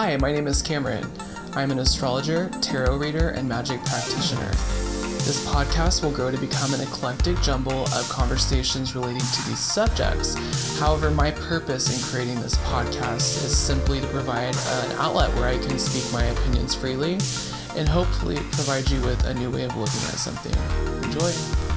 Hi, my name is Cameron. I'm an astrologer, tarot reader, and magic practitioner. This podcast will grow to become an eclectic jumble of conversations relating to these subjects. However, my purpose in creating this podcast is simply to provide an outlet where I can speak my opinions freely and hopefully provide you with a new way of looking at something. Enjoy!